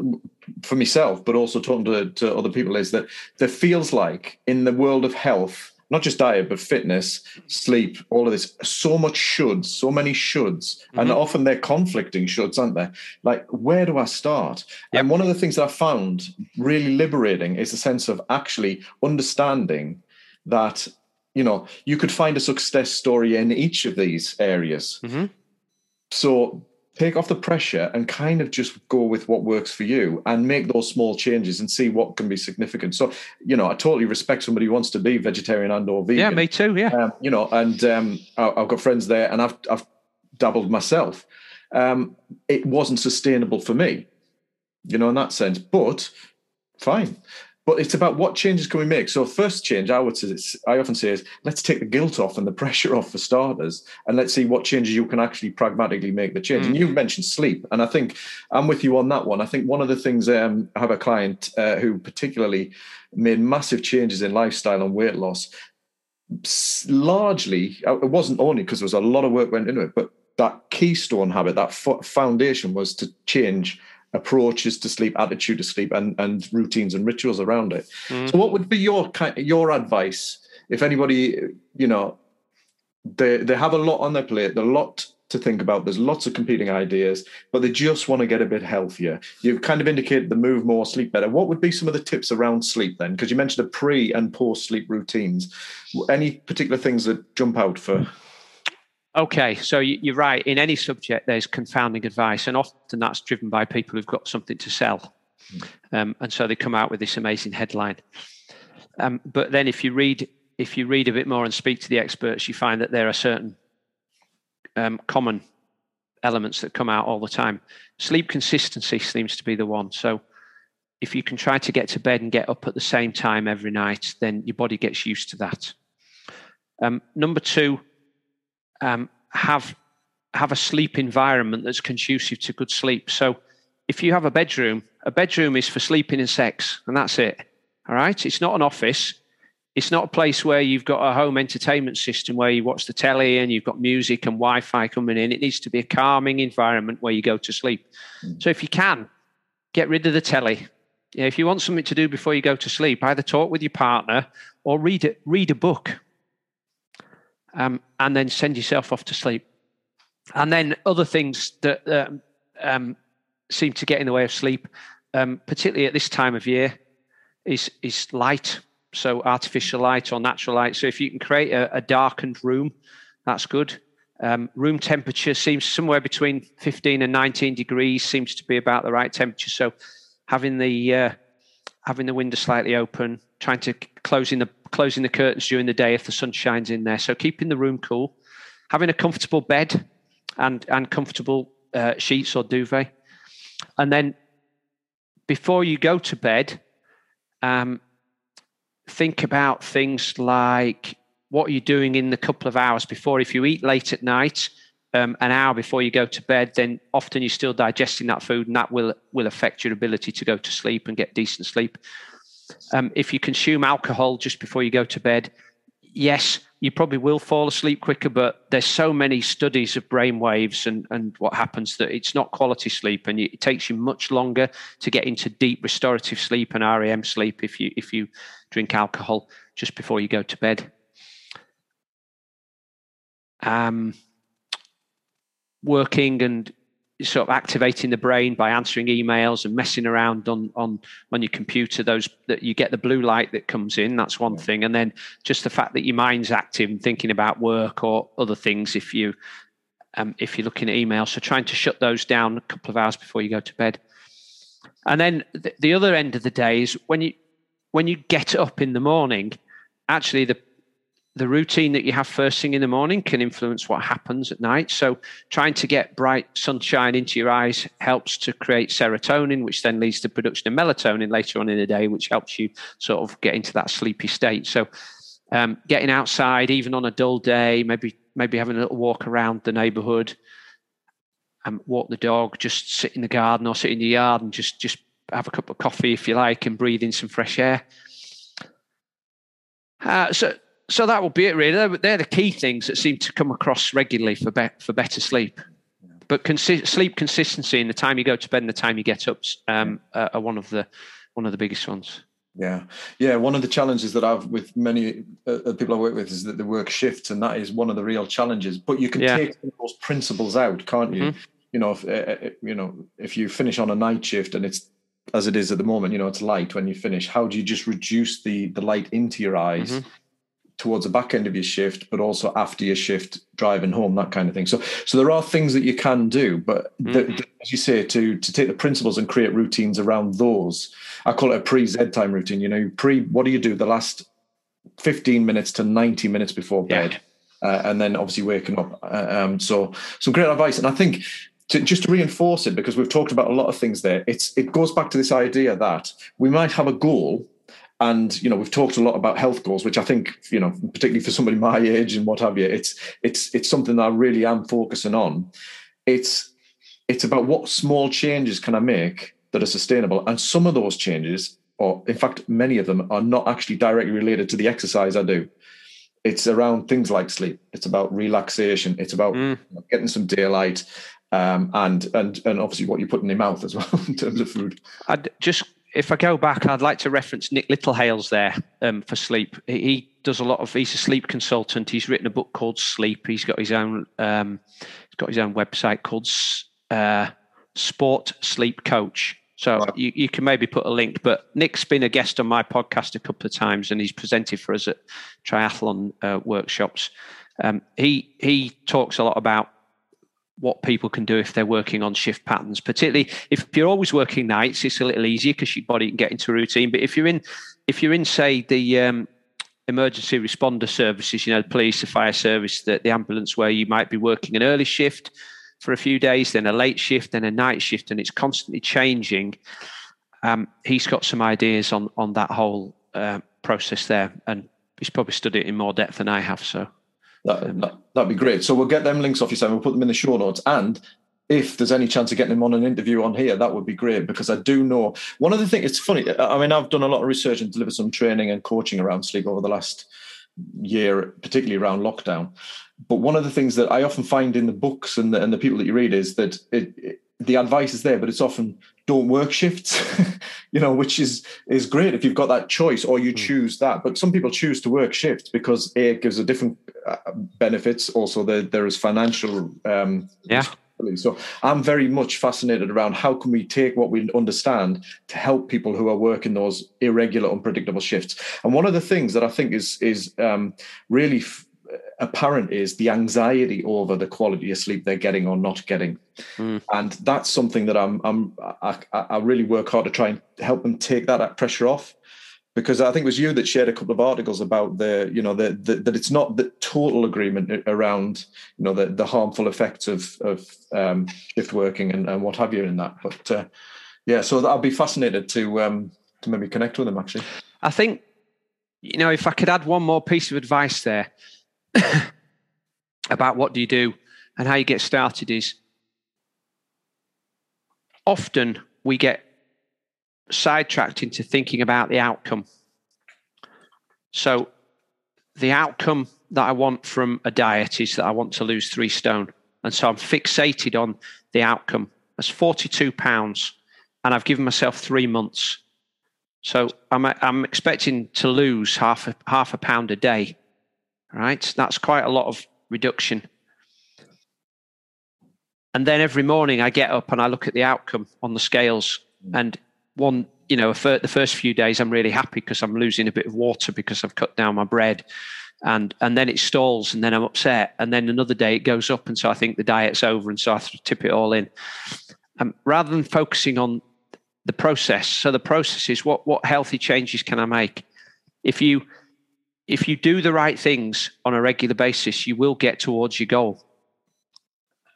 for myself, but also talking to, to other people, is that there feels like in the world of health, not just diet, but fitness, sleep, all of this, so much shoulds, so many shoulds, mm-hmm. and often they're conflicting shoulds, aren't they? Like, where do I start? Yep. And one of the things that I found really liberating is the sense of actually understanding that you know you could find a success story in each of these areas. Mm-hmm. so take off the pressure and kind of just go with what works for you and make those small changes and see what can be significant. So you know i totally respect somebody who wants to be vegetarian and or vegan. Yeah me too yeah. Um, you know and um, i've got friends there and i've, I've dabbled myself. Um, it wasn't sustainable for me you know in that sense but fine but it's about what changes can we make. So first change, I would say, I often say is let's take the guilt off and the [LAUGHS] pressure off for starters, and let's see what changes you can actually pragmatically make the change. Mm. And you mentioned sleep, and I think I'm with you on that one. I think one of the things um, I have a client uh, who particularly made massive changes in lifestyle and weight loss. Largely, uh, it wasn't only because there was a lot of work went into it, but that keystone habit, that foundation was to change approaches to sleep, attitude to sleep, and and routines and rituals around it. Mm. So, what would be your your advice if anybody you know they they have a lot on their plate, a lot to think about. There's lots of competing ideas, but they just want to get a bit healthier. You've kind of indicated the move more, sleep better. What would be some of the tips around sleep then? Because you mentioned the pre and post sleep routines. Any particular things that jump out for? Okay, so you're right. In any subject, there's confounding advice, and often that's driven by people who've got something to sell. Um, and so they come out with this amazing headline. Um, but then, if you read if you read a bit more and speak to the experts, you find that there are certain um, common elements that come out all the time. Sleep consistency seems to be the one. So, if you can try to get to bed and get up at the same time every night, then your body gets used to that. Um, number two um, have have a sleep environment that's conducive to good sleep. So if you have a bedroom, a bedroom is for sleeping and sex, and that's it. All right. It's not an office. It's not a place where you've got a home entertainment system where you watch the telly and you've got music and Wi Fi coming in. It needs to be a calming environment where you go to sleep. Mm. So if you can, get rid of the telly. If you want something to do before you go to sleep, either talk with your partner or read it, read a book um, and then send yourself off to sleep. And then other things that um, seem to get in the way of sleep, um, particularly at this time of year, is is light. So artificial light or natural light. So if you can create a, a darkened room, that's good. Um, room temperature seems somewhere between 15 and 19 degrees seems to be about the right temperature. So having the uh, having the window slightly open, trying to closing the closing the curtains during the day if the sun shines in there. So keeping the room cool, having a comfortable bed and and comfortable uh, sheets or duvet, and then before you go to bed, um, think about things like what are you're doing in the couple of hours before. If you eat late at night, um, an hour before you go to bed, then often you're still digesting that food, and that will will affect your ability to go to sleep and get decent sleep. Um, if you consume alcohol just before you go to bed, yes, you probably will fall asleep quicker, but there's so many studies of brain waves and, and what happens that it's not quality sleep and it takes you much longer to get into deep restorative sleep and REM sleep if you if you drink alcohol just before you go to bed. Um, working and sort of activating the brain by answering emails and messing around on on on your computer those that you get the blue light that comes in that's one thing. And then just the fact that your mind's active and thinking about work or other things if you um, if you're looking at emails. So trying to shut those down a couple of hours before you go to bed. And then the, the other end of the day is when you when you get up in the morning actually the the routine that you have first thing in the morning can influence what happens at night. So, trying to get bright sunshine into your eyes helps to create serotonin, which then leads to production of melatonin later on in the day, which helps you sort of get into that sleepy state. So, um, getting outside, even on a dull day, maybe maybe having a little walk around the neighbourhood, and um, walk the dog, just sit in the garden or sit in the yard and just just have a cup of coffee if you like, and breathe in some fresh air. Uh, so so that will be it, really. They're, they're, the key things that seem to come across regularly for be, for better sleep. But consi- sleep consistency and the time you go to bed and the time you get up um, are one of the one of the biggest ones. Yeah, yeah. One of the challenges that I've with many uh, people I work with is that they work shifts, and that is one of the real challenges. But you can yeah. take those principles out, can't you? Mm-hmm. You know, if uh, uh, you know if you finish on a night shift and it's as it is at the moment, you know, it's light when you finish. How do you just reduce the the light into your eyes? Mm-hmm towards the back end of your shift, but also after your shift, driving home, that kind of thing. So, so there are things that you can do, but mm-hmm. the, the, as you say, to to take the principles and create routines around those. I call it a pre Z time routine. You know, pre. What do you do the last fifteen minutes to ninety minutes before bed, yeah. uh, and then obviously waking up. Uh, um, so, some great advice, and I think. To, just to reinforce it, because we've talked about a lot of things there, it's it goes back to this idea that we might have a goal and you know we've talked a lot about health goals which i think you know particularly for somebody my age and what have you it's it's it's something that i really am focusing on. It's it's about what small changes can i make that are sustainable. And some of those changes or in fact many of them are not actually directly related to the exercise i do. It's around things like sleep. It's about relaxation. It's about mm. getting some daylight um, and and and obviously what you put in your mouth as well [LAUGHS] in terms of food. I'd just if I go back, I'd like to reference Nick Littlehales there um, for sleep. He does a lot of. He's a sleep consultant. He's written a book called Sleep. He's got his own. Um, he's got his own website called uh, Sport Sleep Coach. So right. you, you can maybe put a link. But Nick's been a guest on my podcast a couple of times, and he's presented for us at triathlon uh, workshops. Um, he he talks a lot about what people can do if they're working on shift patterns. Particularly if you're always working nights, it's a little easier because your body can get into a routine. But if you're in, if you're in, say the um, emergency responder services, you know, the police, the fire service, the, the ambulance, where you might be working an early shift for a few days, then a late shift, then a night shift, and it's constantly changing. Um, he's got some ideas on on that whole uh, process there, and he's probably studied it in more depth than I have. So that, that, that'd be great. So we'll get them links off you, Simon. We'll put them in the show notes. And if there's any chance of getting him on an interview on here, that would be great because I do know one of the things. It's funny. I mean, I've done a lot of research and delivered some training and coaching around sleep over the last year, particularly around lockdown. But one of the things that I often find in the books and the, and the people that you read is that it, it, the advice is there, but it's often don't work shifts, [LAUGHS] you know, which is is great if you've got that choice or you mm. choose that. But some people choose to work shifts because a it gives a different uh, benefits. Also, there there is financial um, yeah. So I'm very much fascinated around how can we take what we understand to help people who are working those irregular, unpredictable shifts. And one of the things that I think is is um, really f- apparent is the anxiety over the quality of sleep they're getting or not getting, mm. and that's something that I'm I'm I, I, really work hard to try and help them take that pressure off. Because I think it was you that shared a couple of articles about the, you know, the, the that it's not the total agreement around, you know, the, the harmful effects of of um, shift working and, and what have you in that. But uh, yeah, so I'll be fascinated to um, to maybe connect with them actually. I think, you know, if I could add one more piece of advice there, [COUGHS] about what do you do and how you get started is often we get sidetracked into thinking about the outcome. So, the outcome that I want from a diet is that I want to lose three stone. And so I'm fixated on the outcome. That's 42 pounds. And I've given myself three months. So I'm, I'm expecting to lose half a, half a pound a day right? That's quite a lot of reduction. And then every morning I get up and I look at the outcome on the scales. And one, you know, the first few days I'm really happy because I'm losing a bit of water because I've cut down my bread. And and then it stalls and then I'm upset. And then another day it goes up. And so I think the diet's over. And so I tip it all in. Um, rather than focusing on the process. So the process is what what healthy changes can I make? If you if you do the right things on a regular basis, you will get towards your goal.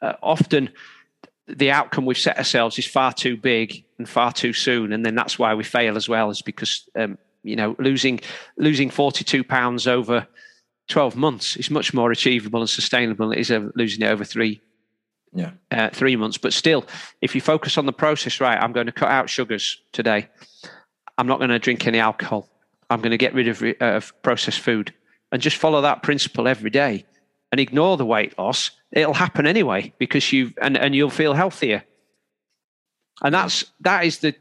Uh, often, the outcome we've set ourselves is far too big and far too soon, and then that's why we fail as well. Is because um, you know losing losing forty two pounds over twelve months is much more achievable and sustainable than it is losing it over three yeah uh, three months. But still, if you focus on the process, right, I'm going to cut out sugars today. I'm not going to drink any alcohol. I'm going to get rid of, uh, processed food and just follow that principle every day and ignore the weight loss, it'll happen anyway because you and, and you'll feel healthier. And that's that is the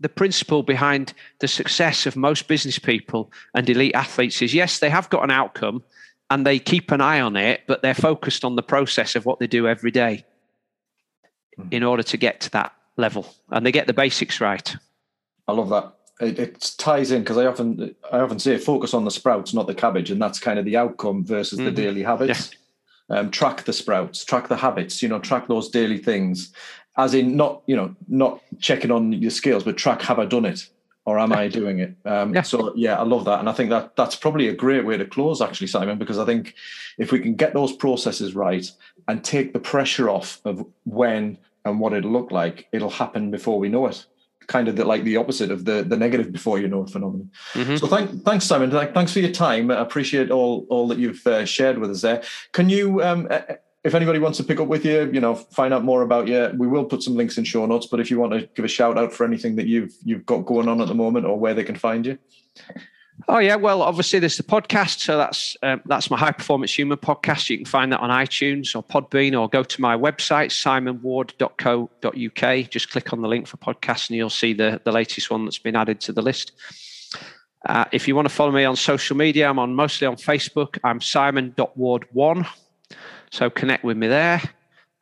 the principle behind the success of most business people and elite athletes is yes, they have got an outcome and they keep an eye on it, but they're focused on the process of what they do every day mm-hmm. in order to get to that level. And they get the basics right. I love that it, it ties in because I often I often say focus on the sprouts, not the cabbage, and that's kind of the outcome versus mm-hmm. the daily habits. Yeah. Um, track the sprouts, track the habits. You know, track those daily things, as in not you know not checking on your skills, but track have I done it or am I doing it? Um, yeah. So yeah, I love that, and I think that that's probably a great way to close, actually, Simon, because I think if we can get those processes right and take the pressure off of when and what it'll look like, it'll happen before we know it kind of the, like the opposite of the the negative before you know it phenomenon. Mm-hmm. So thank, thanks, Simon. Thanks for your time. I appreciate all all that you've uh, shared with us there. Can you, um, if anybody wants to pick up with you, you know, find out more about you, we will put some links in show notes. But if you want to give a shout out for anything that you've you've got going on at the moment or where they can find you. Oh yeah, well, obviously there's the podcast, so that's um, that's my high performance human podcast. You can find that on iTunes or Podbean, or go to my website simonward.co.uk. Just click on the link for podcast, and you'll see the the latest one that's been added to the list. Uh, if you want to follow me on social media, I'm on mostly on Facebook. I'm simon.ward1, so connect with me there.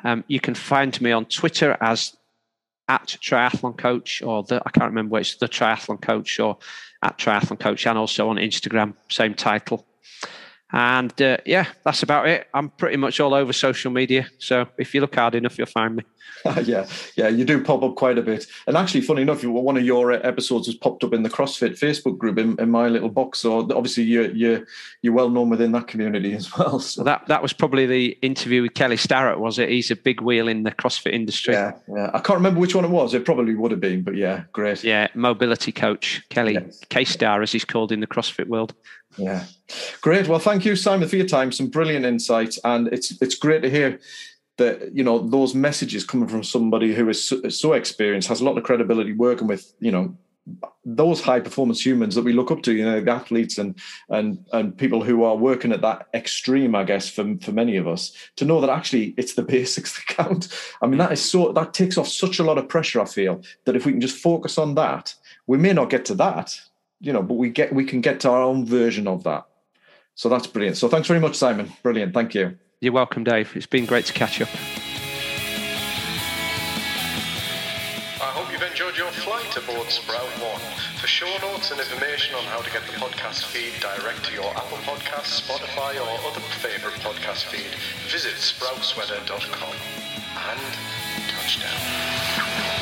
Um, you can find me on Twitter as at triathlon coach, or the I can't remember which the triathlon coach or at Triathlon Coach and also on Instagram, same title. And uh, yeah, that's about it. I'm pretty much all over social media. So if you look hard enough, you'll find me. [LAUGHS] yeah, yeah, you do pop up quite a bit. And actually, funny enough, one of your episodes has popped up in the CrossFit Facebook group in, in my little box. So obviously, you're you're you're well known within that community [LAUGHS] as well. So. That that was probably the interview with Kelly Starrett, was it? He's a big wheel in the CrossFit industry. Yeah, yeah. I can't remember which one it was. It probably would have been, but yeah, great. Yeah, mobility coach Kelly yes. K Star, as he's called in the CrossFit world. Yeah, great. Well, thank you, Simon, for your time. Some brilliant insights, and it's it's great to hear that you know those messages coming from somebody who is so, so experienced, has a lot of credibility, working with you know those high performance humans that we look up to, you know, the athletes and and and people who are working at that extreme, I guess, for for many of us, to know that actually it's the [LAUGHS] basics that count. I mean, that is so that takes off such a lot of pressure. I feel that if we can just focus on that, we may not get to that, you know, but we get we can get to our own version of that. So that's brilliant. So thanks very much, Simon. Brilliant. Thank you. You're welcome, Dave. It's been great to catch up. I hope you've enjoyed your flight aboard Sprout One. For show notes and information on how to get the podcast feed direct to your Apple Podcasts, Spotify, or other favourite podcast feed, visit sproutsweater.com. And touchdown.